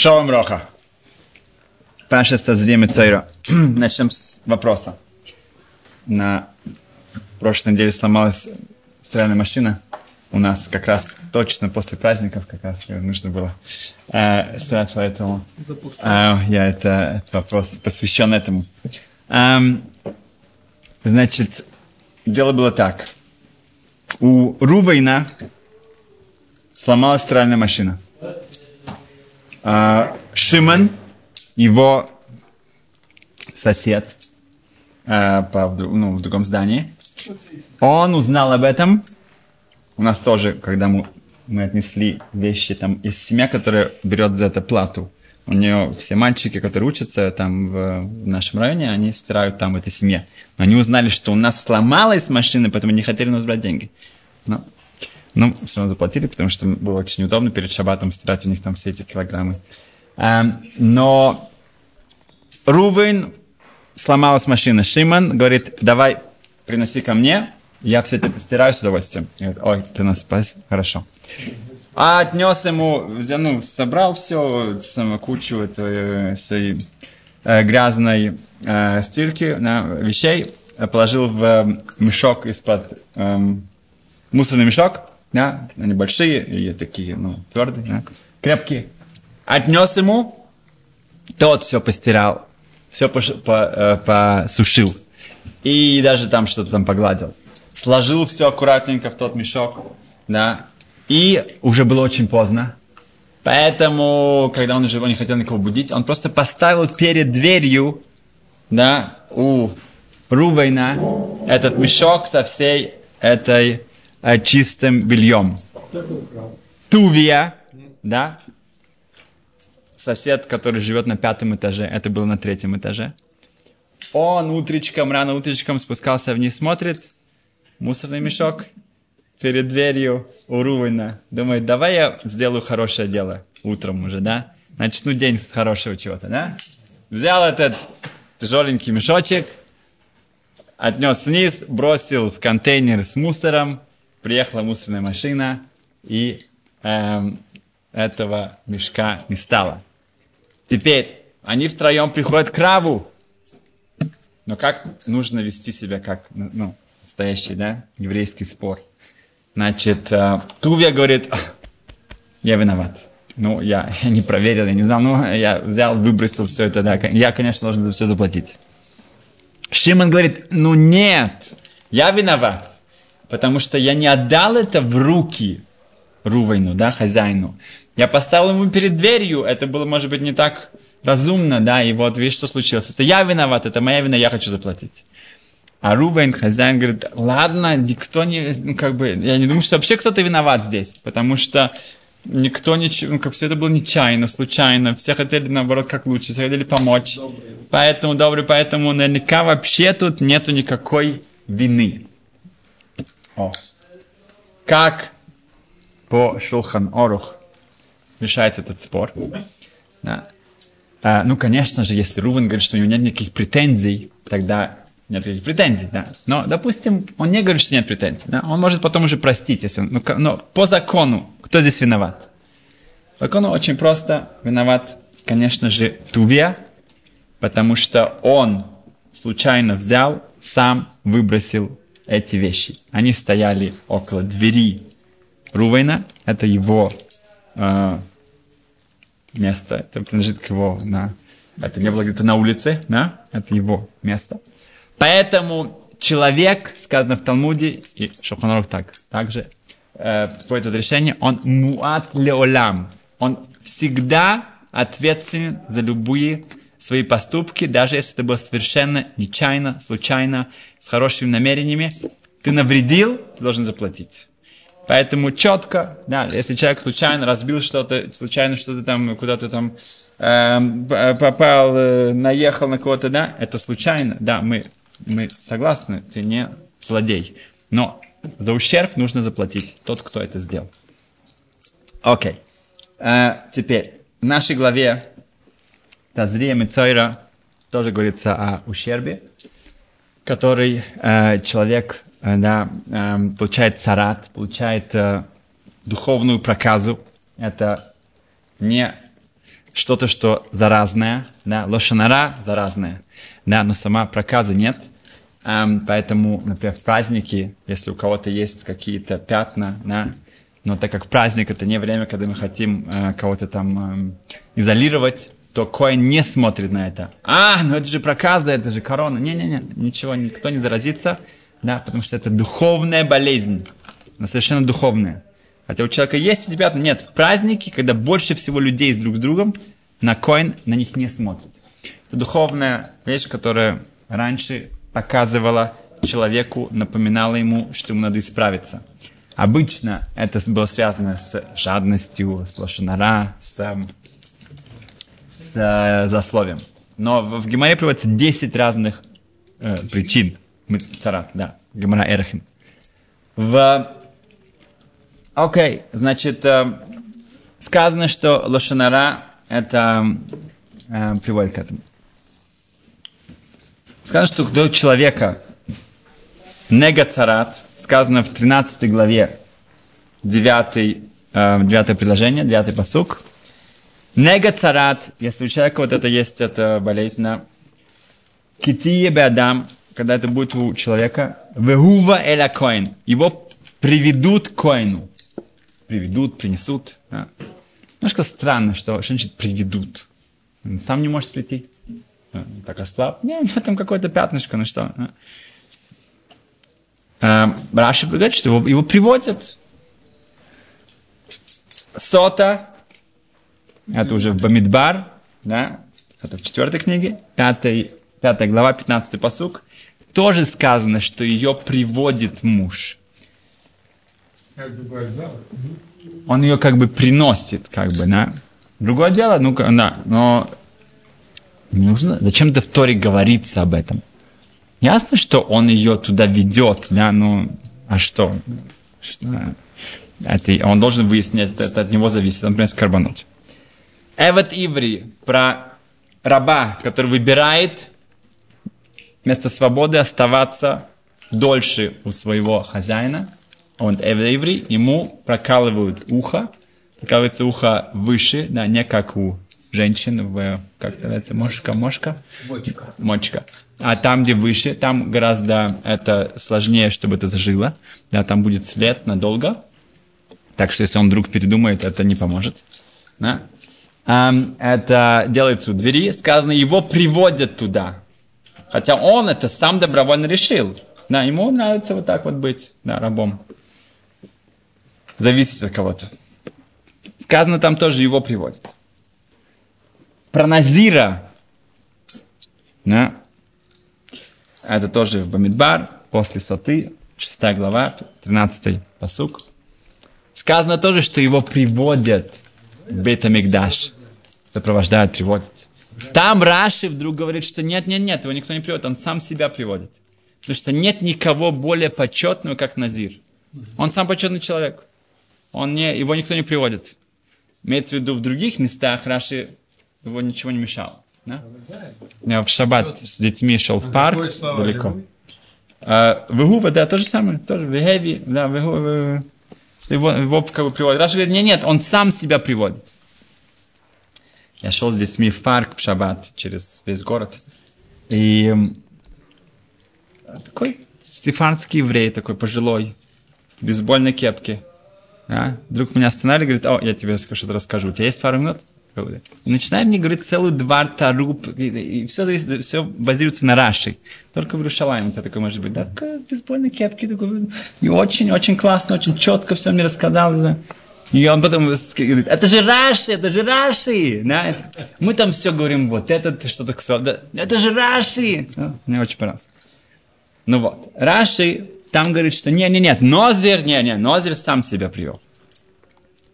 Шалом Роха. Паша Сазрим и Цойра. Начнем с вопроса. На прошлой неделе сломалась стиральная машина. У нас как раз точно после праздников как раз нужно было э, стирать, поэтому э, я это, это вопрос посвящен этому. Эм, значит, дело было так. У Рувейна сломалась стиральная машина. А, Шимон, его сосед а, по, ну, в другом здании, он узнал об этом. У нас тоже, когда мы, мы отнесли вещи там из семья, которая берет за это плату. У нее все мальчики, которые учатся там в, в нашем районе, они стирают там в этой семье. Но они узнали, что у нас сломалась машина, поэтому не хотели нас брать деньги. Но ну, все равно заплатили, потому что было очень удобно перед шабатом стирать у них там все эти килограммы. Эм, но Рувен сломалась машина. Шиман говорит, давай приноси ко мне, я все это постираю с удовольствием. говорит, ой, ты нас спас, хорошо. А отнес ему, ну, собрал все, самую кучу этой, своей э, грязной э, стирки, на, вещей, положил в мешок из-под, эм, мусорный мешок, да, они большие и такие, ну, твердые, да, крепкие. Отнес ему, тот все постирал, все посушил, по, по, посушил. И даже там что-то там погладил. Сложил все аккуратненько в тот мешок, да, и уже было очень поздно. Поэтому, когда он уже его не хотел никого будить, он просто поставил перед дверью, да, у Рувейна этот мешок со всей этой э, чистым бельем. Тувия, да, сосед, который живет на пятом этаже, это было на третьем этаже. Он утречком, рано утречком спускался вниз, смотрит, мусорный мешок перед дверью у Рувина. Думает, давай я сделаю хорошее дело утром уже, да? Начну день с хорошего чего-то, да? Взял этот тяжеленький мешочек, отнес вниз, бросил в контейнер с мусором, приехала мусорная машина, и эм, этого мешка не стало. Теперь они втроем приходят к Раву. Но как нужно вести себя как ну, ну настоящий, да, еврейский спор? Значит, э, Тувия говорит, «А, я виноват. Ну, я, я не проверил, я не знал, ну, я взял, выбросил все это, да, я, конечно, должен за все заплатить. Шимон говорит, ну нет, я виноват потому что я не отдал это в руки Рувайну, да, хозяину. Я поставил ему перед дверью, это было, может быть, не так разумно, да, и вот видишь, что случилось. Это я виноват, это моя вина, я хочу заплатить. А Рувейн, хозяин, говорит, ладно, никто не, ну, как бы, я не думаю, что вообще кто-то виноват здесь, потому что никто ничего, ну, как все это было нечаянно, случайно, все хотели, наоборот, как лучше, все хотели помочь. Добрый. Поэтому, добрый, поэтому наверняка вообще тут нету никакой вины. О. Как по Шулхан Орух решается этот спор? Да. А, ну, конечно же, если Рувен говорит, что у него нет никаких претензий, тогда нет никаких претензий, да. Но, допустим, он не говорит, что нет претензий, да. Он может потом уже простить, если он, ну, но по закону, кто здесь виноват? По закону очень просто виноват, конечно же, Тувия, потому что он случайно взял, сам выбросил эти вещи. Они стояли около двери Рувейна, это его э, место, это принадлежит к его, да. это не было где-то на улице, да, это его место. Поэтому человек, сказано в Талмуде, и Шоханаров так, также э, приходит это решение, он муат леолам, он всегда ответственен за любые свои поступки, даже если это было совершенно нечаянно, случайно, с хорошими намерениями, ты навредил, ты должен заплатить. Поэтому четко, да, если человек случайно разбил что-то, случайно что-то там, куда-то там э, попал, э, наехал на кого-то, да, это случайно, да, мы, мы согласны, ты не злодей. Но за ущерб нужно заплатить тот, кто это сделал. Окей. Okay. Э, теперь, в нашей главе Тазрия Мицойра тоже говорится о ущербе, который э, человек э, да, э, получает царат, получает э, духовную проказу. Это не что-то, что заразное, да, лошанара заразное, да, но сама проказа нет. Эм, поэтому, например, в праздники, если у кого-то есть какие-то пятна, да, но так как праздник это не время, когда мы хотим э, кого-то там э, изолировать, то Коин не смотрит на это. А, ну это же проказа, это же корона. Не-не-не, ничего, никто не заразится, да, потому что это духовная болезнь, но совершенно духовная. Хотя у человека есть пятна, нет. В праздники, когда больше всего людей с друг с другом, на Коин на них не смотрят. Это духовная вещь, которая раньше показывала человеку, напоминала ему, что ему надо исправиться. Обычно это было связано с жадностью, с лошанара, с, с э, засловием. Но в Геморе приводится 10 разных э, причин. Царат, да, Гемора Эрхин. В... Окей, okay, значит, э, сказано, что лошанара это э, приводит к этому. Сказано, что до человека нега царат, сказано в 13 главе, 9, э, 9 предложение, 9 посук. Нега царат, если у человека вот это есть, это болезнь, китие беадам, когда это будет у человека, вегува эля коин, его приведут к коину. Приведут, принесут. Да. Немножко странно, что, что значит приведут. Он сам не может прийти. Так ослаб. Не, у него там какое-то пятнышко, ну что. А, Раши говорит, что его, его приводят. Сота, это уже в Бамидбар, да, это в четвертой книге, пятая, пятая глава, пятнадцатый посук, тоже сказано, что ее приводит муж. Он ее как бы приносит, как бы, да. Другое дело, ну, да, но не нужно, зачем-то в Торе говорится об этом. Ясно, что он ее туда ведет, да, ну, а что? что? Это, он должен выяснять, это, от него зависит, он приносит карбанут. Эвет Иври, про раба, который выбирает вместо свободы оставаться дольше у своего хозяина. Он Эвет Иври, ему прокалывают ухо, прокалывается ухо выше, да, не как у женщин в, как называется, мошка, мошка? Мочка. Мочка. А там, где выше, там гораздо это сложнее, чтобы это зажило. Да, там будет след надолго. Так что, если он вдруг передумает, это не поможет. Да? Это делается у двери. Сказано, его приводят туда. Хотя он это сам добровольно решил. Да, ему нравится вот так вот быть, да, рабом. Зависит от кого-то. Сказано, там тоже его приводят про Назира. Да? Это тоже в Бамидбар, после Соты, 6 глава, 13 посук. Сказано тоже, что его приводят в Бетамикдаш. Сопровождают, приводят. Там Раши вдруг говорит, что нет, нет, нет, его никто не приводит, он сам себя приводит. Потому что нет никого более почетного, как Назир. Он сам почетный человек. Он не, его никто не приводит. Имеется в виду в других местах Раши его ничего не мешало. Да? Я в шаббат с детьми шел в парк далеко. А, Вегува, да, то же самое, тоже Вегеви, да, Вегува, его, его как бы приводит. Раша говорит, нет, нет, он сам себя приводит. Я шел с детьми в парк в шаббат через весь город. И такой сефардский еврей, такой пожилой, в бейсбольной кепке. Да? Вдруг меня останавливает и говорит, о, я тебе что-то расскажу. У тебя есть пару минут? И начинаем мне говорить целую два таруб, и, и все, зависит, все базируется на Раши. Только в Рушалайме это такое может быть, да, такой бейсбольной кепки, такой, и очень-очень классно, очень четко все мне рассказал, да. И он потом говорит, это же Раши, это же Раши. Да, мы там все говорим, вот это что-то, да, это же Раши. Да, мне очень понравилось. Ну вот, Раши там говорит, что не, не, нет, Нозер, не, не, Нозер сам себя привел.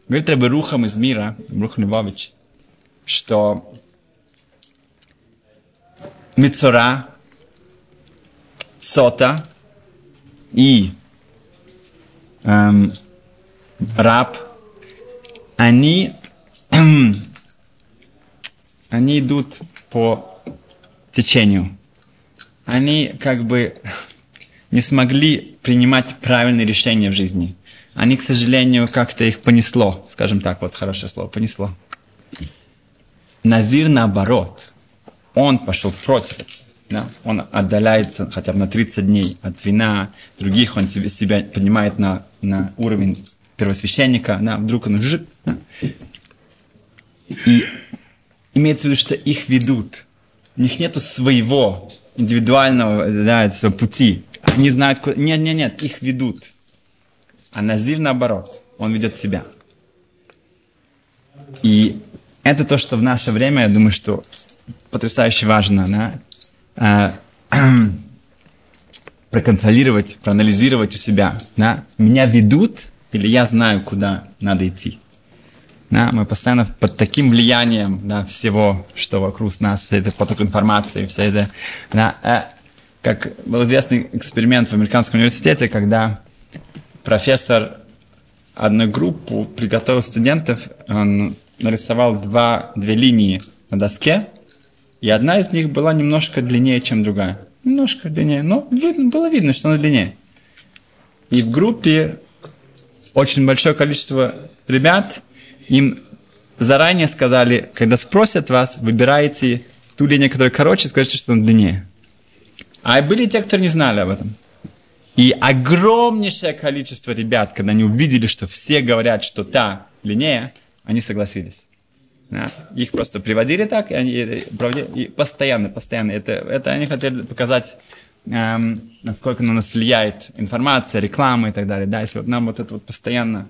Говорит Рабы Рухам из мира, Рух Львович, что Мицора, Сота и эм, раб, они, они идут по течению. Они как бы не смогли принимать правильные решения в жизни. Они, к сожалению, как-то их понесло, скажем так, вот хорошее слово, понесло. Назир наоборот. Он пошел против. Да? Он отдаляется хотя бы на 30 дней от вина, других он себе, себя поднимает на, на уровень первосвященника, да? вдруг он жик, да? И имеется в виду, что их ведут. У них нету своего индивидуального да, своего пути. Они знают, куда... Нет, нет, нет, их ведут. А Назир наоборот, он ведет себя. И это то, что в наше время, я думаю, что потрясающе важно, да? А, проконтролировать, проанализировать у себя, да? Меня ведут или я знаю, куда надо идти. Да, мы постоянно под таким влиянием да, всего, что вокруг нас, вся эта поток информации, вся эта... Да, э, как был известный эксперимент в американском университете, когда профессор одну группу приготовил студентов, он нарисовал два, две линии на доске, и одна из них была немножко длиннее, чем другая. Немножко длиннее, но видно, было видно, что она длиннее. И в группе очень большое количество ребят, им заранее сказали, когда спросят вас, выбирайте ту линию, которая короче, скажите, что она длиннее. А были те, кто не знали об этом. И огромнейшее количество ребят, когда они увидели, что все говорят, что та длиннее, они согласились. Да? Их просто приводили так, и они и постоянно, постоянно. Это, это они хотели показать, эм, насколько на нас влияет информация, реклама и так далее. Да, если вот нам вот это вот постоянно...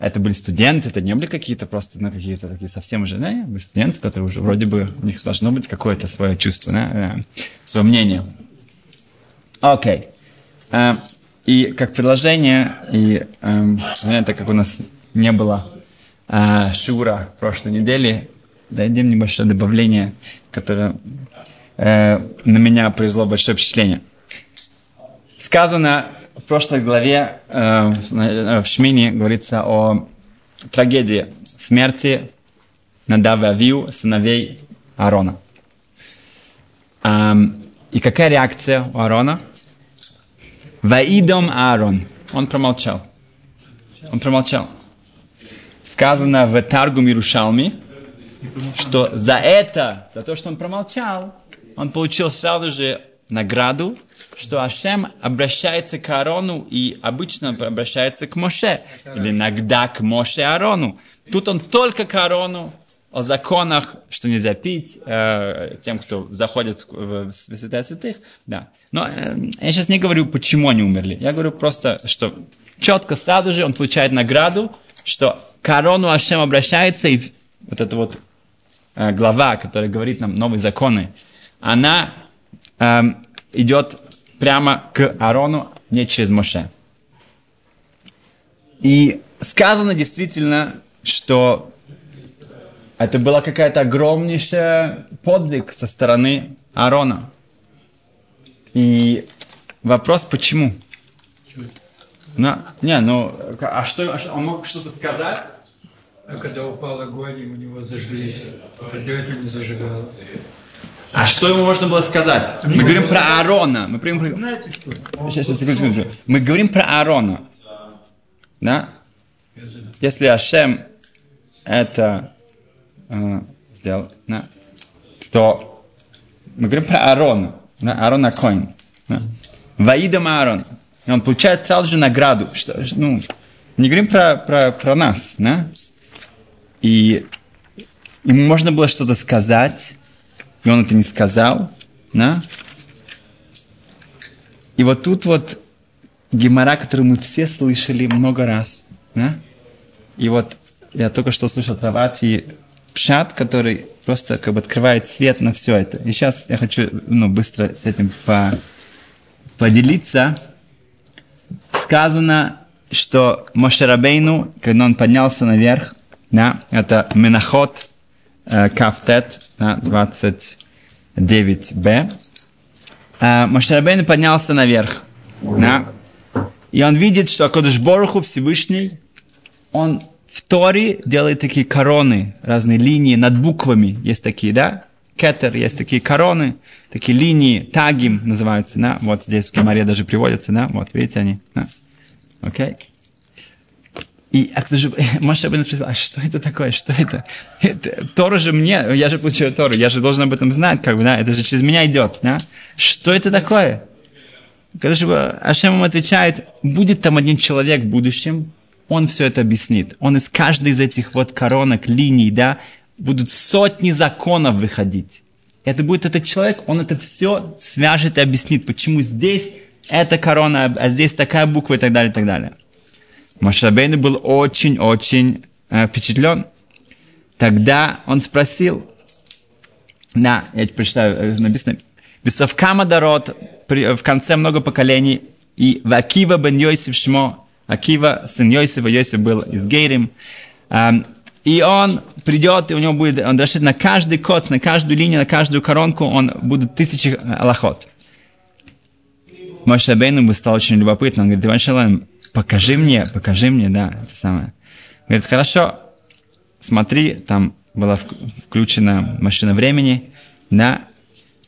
Это были студенты, это не были какие-то просто, ну, какие-то такие совсем уже, да, были студенты, которые уже вроде бы, у них должно быть какое-то свое чувство, да, свое мнение. Окей. Okay. Uh, и как предложение, и um, так как у нас не было uh, шура прошлой недели, дадим небольшое добавление, которое uh, на меня произвело большое впечатление. Сказано в прошлой главе э, в Шмине говорится о трагедии смерти Надава Авиу, сыновей Аарона. Эм, и какая реакция у Аарона? Ваидом Аарон. Он промолчал. Он промолчал. Сказано в Таргум Иерушалми, что за это, за то, что он промолчал, он получил сразу же награду, что Ашем обращается к Аарону и обычно обращается к Моше, или иногда к Моше Аарону. Тут он только к Аарону, о законах, что нельзя пить, э, тем, кто заходит в, в святая святых, да. Но э, я сейчас не говорю, почему они умерли. Я говорю просто, что четко сразу же он получает награду, что к Аарону Ашем обращается, и вот эта вот э, глава, которая говорит нам новые законы, она э, идет прямо к Аарону, не через Моше. И сказано действительно, что это была какая-то огромнейшая подвиг со стороны Аарона. И вопрос, почему? Ну, не, ну, а что, а он мог что-то сказать? А когда упал огонь, у него зажглись, тогда это не зажигало. А что ему можно было сказать? Мы говорим про Аарона. Мы, говорим про... Сейчас, сейчас, секунду, секунду. Мы говорим про Аарона. Да? Если Ашем это э, сделал, да, то мы говорим про Аарона. Да? Аарон Акоин. Да? Ваидам Аарон. Он получает сразу же награду. Что, ну, не говорим про, про, про нас. Да? И ему можно было что-то сказать, и он это не сказал, да? И вот тут вот гемора, которую мы все слышали много раз, да? И вот я только что услышал про Пшат, который просто как бы открывает свет на все это. И сейчас я хочу ну, быстро с этим по поделиться. Сказано, что Мошерабейну, когда он поднялся наверх, да, это Менахот, Кафтет, да, 29b. Э, Мошерабейн поднялся наверх. Да, и он видит, что Кодыш Боруху Всевышний, он в Торе делает такие короны, разные линии над буквами. Есть такие, да? Кетер, есть такие короны, такие линии, тагим называются, да? Вот здесь в Кемаре даже приводятся, да? Вот, видите они, да? Окей? Okay. И а кто же, Маша Рабейну спросил, а что это такое, что это? это? Тора же мне, я же получаю Тору, я же должен об этом знать, как бы, да, это же через меня идет, да? Что это такое? Когда же Ашем ему отвечает, будет там один человек в будущем, он все это объяснит. Он из каждой из этих вот коронок, линий, да, будут сотни законов выходить. Это будет этот человек, он это все свяжет и объяснит, почему здесь эта корона, а здесь такая буква и так далее, и так далее. Машабейн был очень-очень э, впечатлен. Тогда он спросил, да, я прочитаю, э, написано, Бесов Камадарот, в конце много поколений, и в Акива бен Йосиф Шмо, Акива, сын Йосифа, Йосиф был из Гейрим, эм, и он придет, и у него будет, он решит на каждый код, на каждую линию, на каждую коронку, он будет тысячи аллахот. Моше Бейну стал очень любопытно. Он говорит, Иван Шалам, покажи мне, покажи мне, да, это самое. Говорит, хорошо, смотри, там была включена машина времени, да,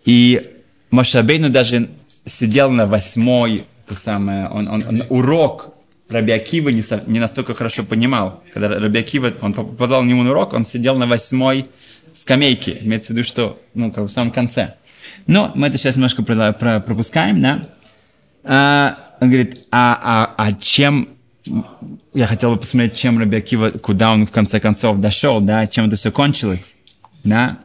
и Моше Бейну даже сидел на восьмой, то самое, он, он, он урок Раби Акива не, не настолько хорошо понимал. Когда Раби Акива, он попадал на него на урок, он сидел на восьмой скамейке. Имеется в виду, что, ну, как в самом конце. Но мы это сейчас немножко пропускаем, да. А, он говорит, а, а, а чем... Я хотел бы посмотреть, чем Раби Акива, куда он в конце концов дошел, да, чем это все кончилось, да.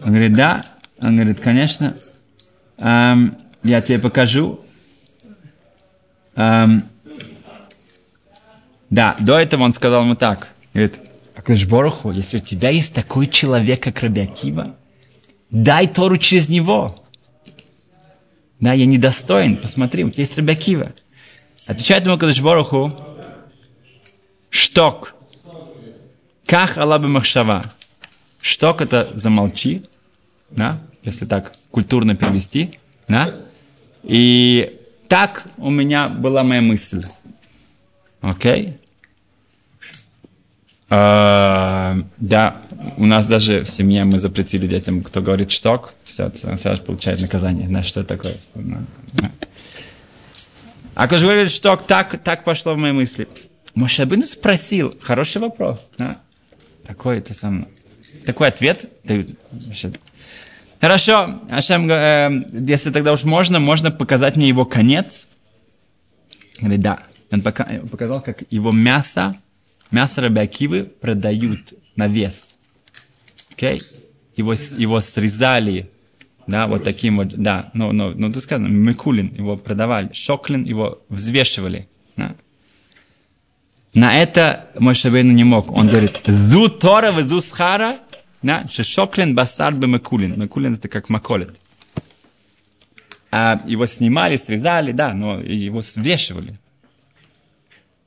Он говорит, да. Он говорит, конечно. Эм, я тебе покажу. Эм, да, до этого он сказал ему так. Говорит, Акашбороху, если у тебя есть такой человек, как Раби Акива, дай Тору через него. Да, я недостоин, посмотри, тебя есть Раби Акива. Отвечает ему Кадышбороху, шток. Ках Аллабы Махшава. Шток это замолчи, да, если так культурно перевести, да. И так у меня была моя мысль. Окей? Okay? А, да, у нас даже в семье мы запретили детям, кто говорит шток, сразу получает наказание. Знаешь, что такое? А кто же говорит шток, так, так пошло в мои мысли. Мошабин спросил, хороший вопрос. Да? Такой, это сам, такой ответ. Хорошо, Ашем, э, если тогда уж можно, можно показать мне его конец. Говорит, да. Он показал, как его мясо Мясо Рабиакивы продают на вес. Okay? Его, его срезали, да, вот таким вот, да, ну, ну, ну, ты сказано, Микулин его продавали, Шоклин его взвешивали. Да. На это мой Шабейну не мог. Он говорит, зу Тора, зу схара, да, шоклин басар бы Микулин. Микулин это как маколет. А его снимали, срезали, да, но его взвешивали.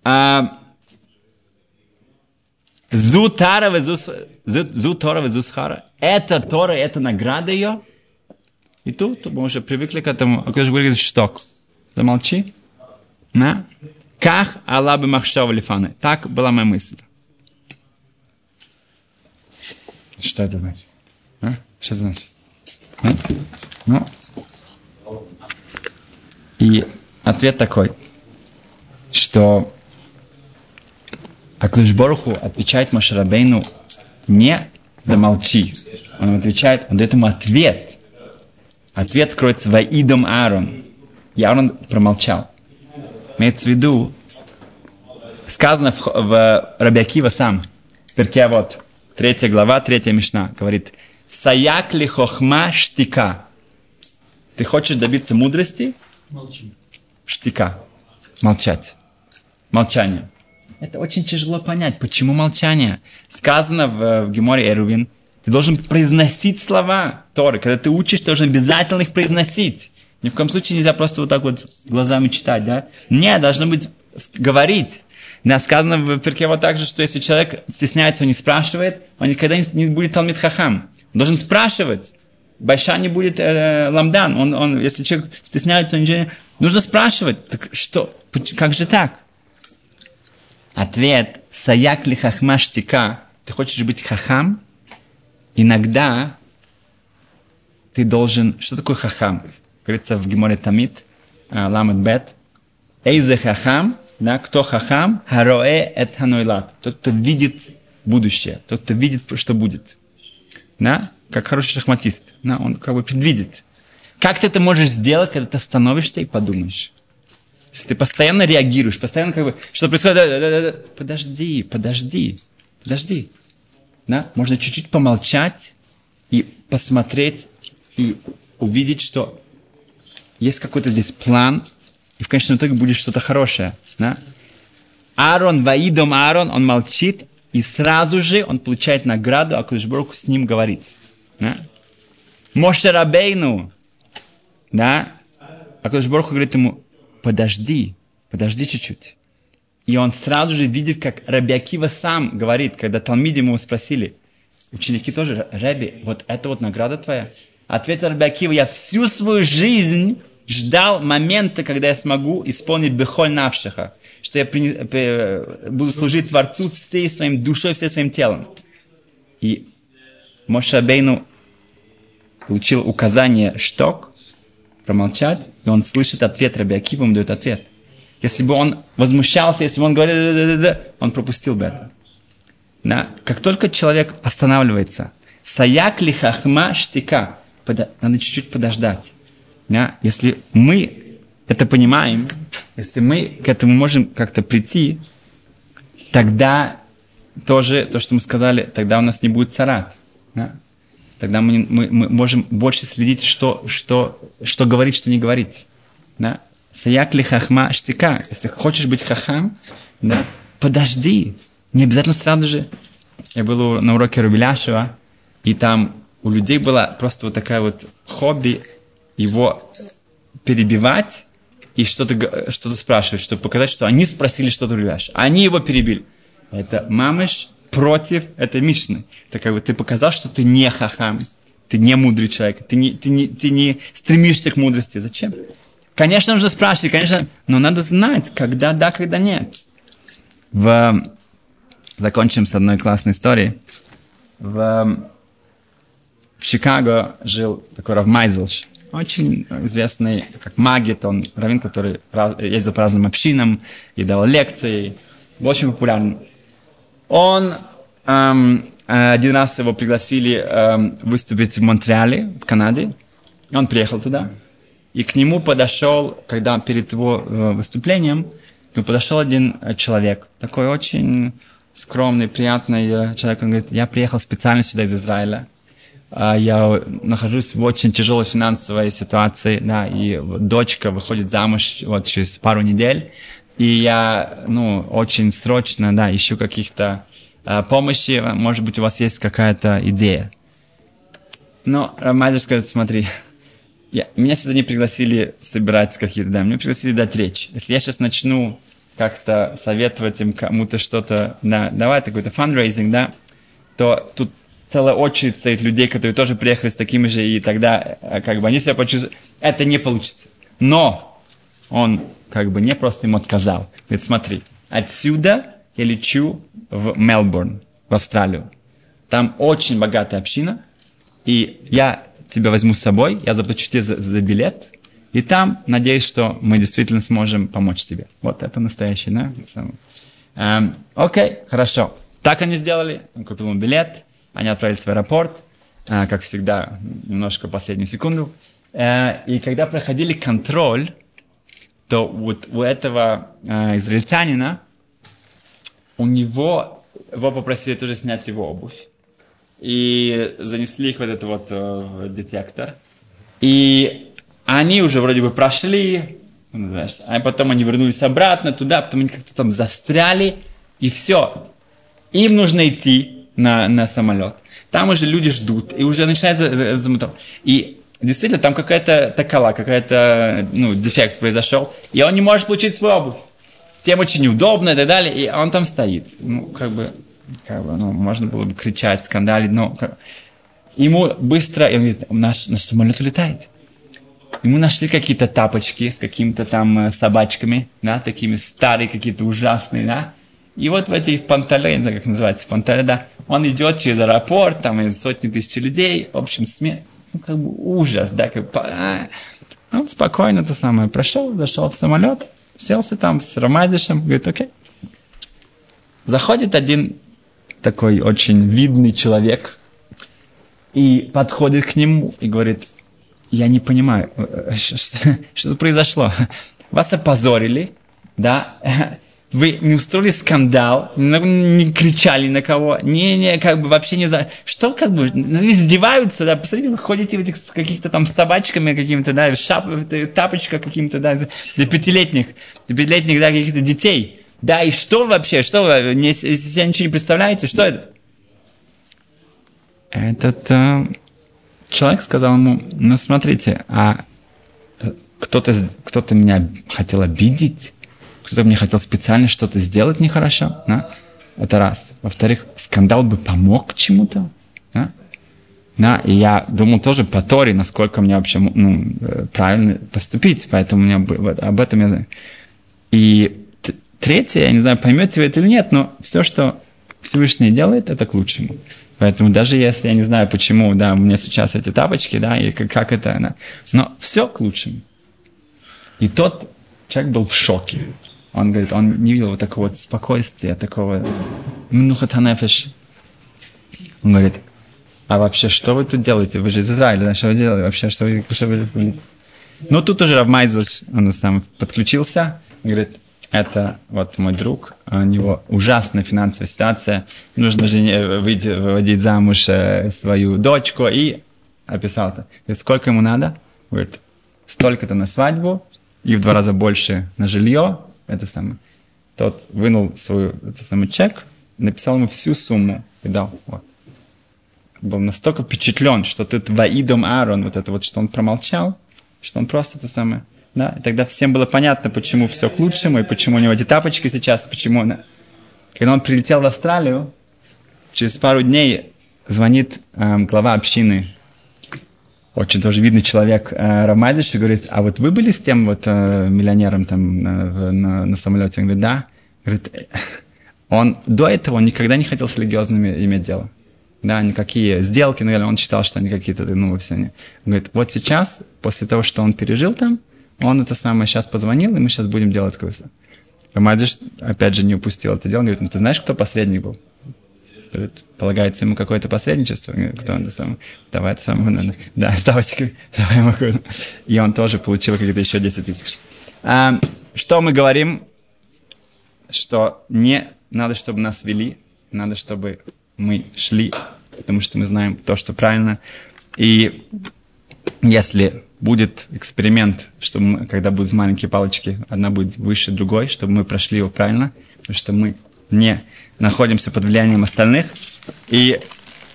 А, Зу Тара Везусхара. Это Тора, это награда ее. И тут мы уже привыкли к этому. А когда же говорит шток. Замолчи. На. Ках Аллах бы махшав лифаны. Так была моя мысль. Что это значит? А? Что это значит? А? Ну. И ответ такой, что а Клышборуху отвечает Машарабейну не замолчи. Он отвечает, он дает ему ответ. Ответ скроется во идом Аарон. И Аарон промолчал. Имеется в виду, сказано в, в Рабиакива сам, перке вот, третья глава, третья мешна, говорит, Саяк ли хохма штика. Ты хочешь добиться мудрости? Молчи. Штика. Молчать. Молчание. Это очень тяжело понять, почему молчание. Сказано в, в Геморе Эрувин, ты должен произносить слова Торы. Когда ты учишь, ты должен обязательно их произносить. Ни в коем случае нельзя просто вот так вот глазами читать, да? Нет, должно быть говорить. Да, сказано в Перке вот так же, что если человек стесняется, он не спрашивает, он никогда не, не будет Талмит Хахам. Он должен спрашивать. Байша не будет э, ламдан. Он, он, если человек стесняется, он не... Нужно спрашивать. Так что? Как же так? Ответ «Саяк ли хахма штика» Ты хочешь быть хахам? Иногда ты должен... Что такое хахам? Говорится в Геморе Тамид, э, Ламет Бет. Эйзе хахам Да, кто хахам? Хароэ эт ханойлат. Тот, кто видит будущее. Тот, кто видит, что будет. Да? Как хороший шахматист. Да? Он как бы предвидит. Как ты это можешь сделать, когда ты остановишься и подумаешь? Если ты постоянно реагируешь, постоянно как бы, что происходит, да, да, да, подожди, подожди, подожди. Да? Можно чуть-чуть помолчать и посмотреть и увидеть, что есть какой-то здесь план, и в конечном итоге будет что-то хорошее. Да? Аарон, Ваидом Аарон, он молчит, и сразу же он получает награду, а Кудышборг с ним говорит. Да? Моше Рабейну, да, а Кудышборг говорит ему, подожди, подожди чуть-чуть. И он сразу же видит, как Рабиакива сам говорит, когда Талмиди ему спросили, ученики тоже, Раби, вот это вот награда твоя? Ответил Рабиакива, я всю свою жизнь ждал момента, когда я смогу исполнить Бехоль Навшиха, что я при, при, буду служить Творцу всей своим душой, всем своим телом. И Мошабейну получил указание шток, промолчать, и он слышит ответ, Раби Акива ему дает ответ. Если бы он возмущался, если бы он говорил, да, да, да, да, он пропустил бы это. Да? Как только человек останавливается, саяк ли хахма штика, надо чуть-чуть подождать. Да? Если мы это понимаем, если мы к этому можем как-то прийти, тогда тоже, то, что мы сказали, тогда у нас не будет царат. Да? Тогда мы, мы, мы можем больше следить, что, что, что говорить, что не говорить. Да? Саяк ли хахма штика. Если хочешь быть хахам, да, подожди. Не обязательно сразу же. Я был на уроке Рубеляшева, и там у людей была просто вот такая вот хобби его перебивать и что-то что спрашивать, чтобы показать, что они спросили что-то Рубеляшева. Они его перебили. Это мамыш против этой Мишны. Это как бы ты показал, что ты не хахам, ты не мудрый человек, ты не, ты не, ты не стремишься к мудрости. Зачем? Конечно, нужно спрашивать, конечно, но надо знать, когда да, когда нет. В... Закончим с одной классной историей. В, в Чикаго жил такой Рав Майзелш, очень известный как магит, он раввин, который ездил по разным общинам и давал лекции, очень популярный. Он эм, один раз его пригласили эм, выступить в Монреале, в Канаде. Он приехал туда. И к нему подошел, когда перед его э, выступлением, к нему подошел один э, человек, такой очень скромный, приятный э, человек. Он говорит, я приехал специально сюда из Израиля. Э, я нахожусь в очень тяжелой финансовой ситуации, да, и дочка выходит замуж вот через пару недель. И я, ну, очень срочно, да, ищу каких-то э, помощи. Может быть, у вас есть какая-то идея. Но Рамайзер сказать, смотри, я, меня сюда не пригласили собирать какие-то, да, меня пригласили дать речь. Если я сейчас начну как-то советовать им кому-то что-то, да, давай какой-то фандрейзинг, да, то тут целая очередь стоит людей, которые тоже приехали с такими же, и тогда э, как бы они себя почувствуют. Это не получится. Но он как бы не просто ему отказал. Говорит, смотри, отсюда я лечу в Мелбурн, в Австралию. Там очень богатая община, и я тебя возьму с собой, я заплачу тебе за, за билет, и там надеюсь, что мы действительно сможем помочь тебе. Вот это настоящий, да? Эм, окей, хорошо. Так они сделали, он купил ему билет, они отправились в аэропорт, э, как всегда, немножко последнюю секунду. Э, и когда проходили контроль, то вот у этого э, израильтянина, у него, его попросили тоже снять его обувь. И занесли их в этот вот э, детектор. И они уже вроде бы прошли, ну, знаешь, а потом они вернулись обратно туда, потом они как-то там застряли, и все. Им нужно идти на, на самолет. Там уже люди ждут, и уже начинается замотов. И действительно там какая-то такала, какая-то, ну, дефект произошел, и он не может получить свою обувь. Тем очень неудобно и так далее, и он там стоит. Ну, как бы, как бы, ну, можно было бы кричать, скандалить, но ему быстро, и он говорит, наш, наш самолет улетает. Ему нашли какие-то тапочки с какими-то там э, собачками, да, такими старые, какие-то ужасные, да. И вот в этих пантале, я не знаю, как называется, пантале, да, он идет через аэропорт, там из сотни тысяч людей, в общем, смерть ну, как бы ужас, да, как бы, а, он спокойно то самое прошел, зашел в самолет, селся там с Рамайдышем, говорит, окей. Заходит один такой очень видный человек и подходит к нему и говорит, я не понимаю, что, что произошло. Вас опозорили, да, вы не устроили скандал, не кричали на кого, не, не, как бы вообще не за... Что как бы, издеваются, да, посмотрите, вы ходите в этих каких-то там с собачками какими-то, да, шап, тапочках какими-то, да, для пятилетних, для пятилетних, да, каких-то детей. Да, и что вообще, что вы, не, если себе ничего не представляете, что это? Этот э, человек сказал ему, ну смотрите, а кто-то кто меня хотел обидеть, кто-то мне хотел специально что-то сделать нехорошо, да? это раз. Во-вторых, скандал бы помог чему-то, да? Да, и я думал тоже по Торе, насколько мне вообще ну, э, правильно поступить, поэтому у меня об этом я знаю. И третье, я не знаю, поймете вы это или нет, но все, что Всевышний делает, это к лучшему. Поэтому даже если я не знаю, почему, да, у меня сейчас эти тапочки, да, и как, как это, да, но все к лучшему. И тот человек был в шоке. Он говорит, он не видел вот такого вот спокойствия, такого мнухатанефеш. Он говорит, а вообще, что вы тут делаете? Вы же из Израиля, да? что вы делаете? Вообще, что вы, что вы... Ну, тут уже Равмайзл, он сам подключился, говорит, это вот мой друг, у него ужасная финансовая ситуация, нужно же выйти, выводить замуж э, свою дочку, и описал это. Говорит, сколько ему надо? Говорит, столько-то на свадьбу, и в два раза больше на жилье, это самое. Тот вынул свой это самый чек, написал ему всю сумму и дал. Вот. Был настолько впечатлен, что тут Ваидом Аарон, вот это вот, что он промолчал, что он просто это самое. Да, и тогда всем было понятно, почему все к лучшему, и почему у него эти тапочки сейчас, почему он... Когда он прилетел в Австралию, через пару дней звонит эм, глава общины очень тоже видный человек э, Рамайдыш и говорит, а вот вы были с тем вот э, миллионером там на, на, на самолете? Он говорит, да. Говорит, он до этого никогда не хотел с религиозными иметь дело. Да, никакие сделки, наверное, он считал, что они какие-то, ну, все они. Он говорит, вот сейчас, после того, что он пережил там, он это самое сейчас позвонил, и мы сейчас будем делать кое-что. Рамайдыш, опять же, не упустил это дело. Он говорит, ну, ты знаешь, кто посредник был? Полагается ему какое-то посредничество, кто он сам, давай сам, да, ставочки, давай ему И он тоже получил какие-то еще 10 тысяч. А, что мы говорим? Что не надо, чтобы нас вели, надо, чтобы мы шли, потому что мы знаем то, что правильно. И если будет эксперимент, чтобы мы, когда будут маленькие палочки, одна будет выше другой, чтобы мы прошли его правильно, потому что мы не находимся под влиянием остальных. И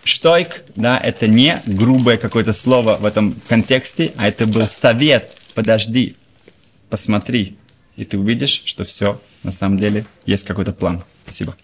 штойк, да, это не грубое какое-то слово в этом контексте, а это был совет. Подожди, посмотри, и ты увидишь, что все на самом деле есть какой-то план. Спасибо.